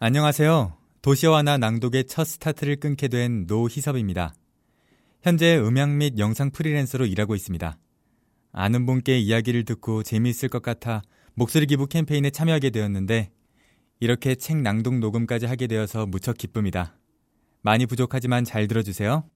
안녕하세요. 도시와 나 낭독의 첫 스타트를 끊게 된 노희섭입니다. 현재 음향 및 영상 프리랜서로 일하고 있습니다. 아는 분께 이야기를 듣고 재미있을 것 같아 목소리 기부 캠페인에 참여하게 되었는데 이렇게 책 낭독 녹음까지 하게 되어서 무척 기쁩니다. 많이 부족하지만 잘 들어주세요.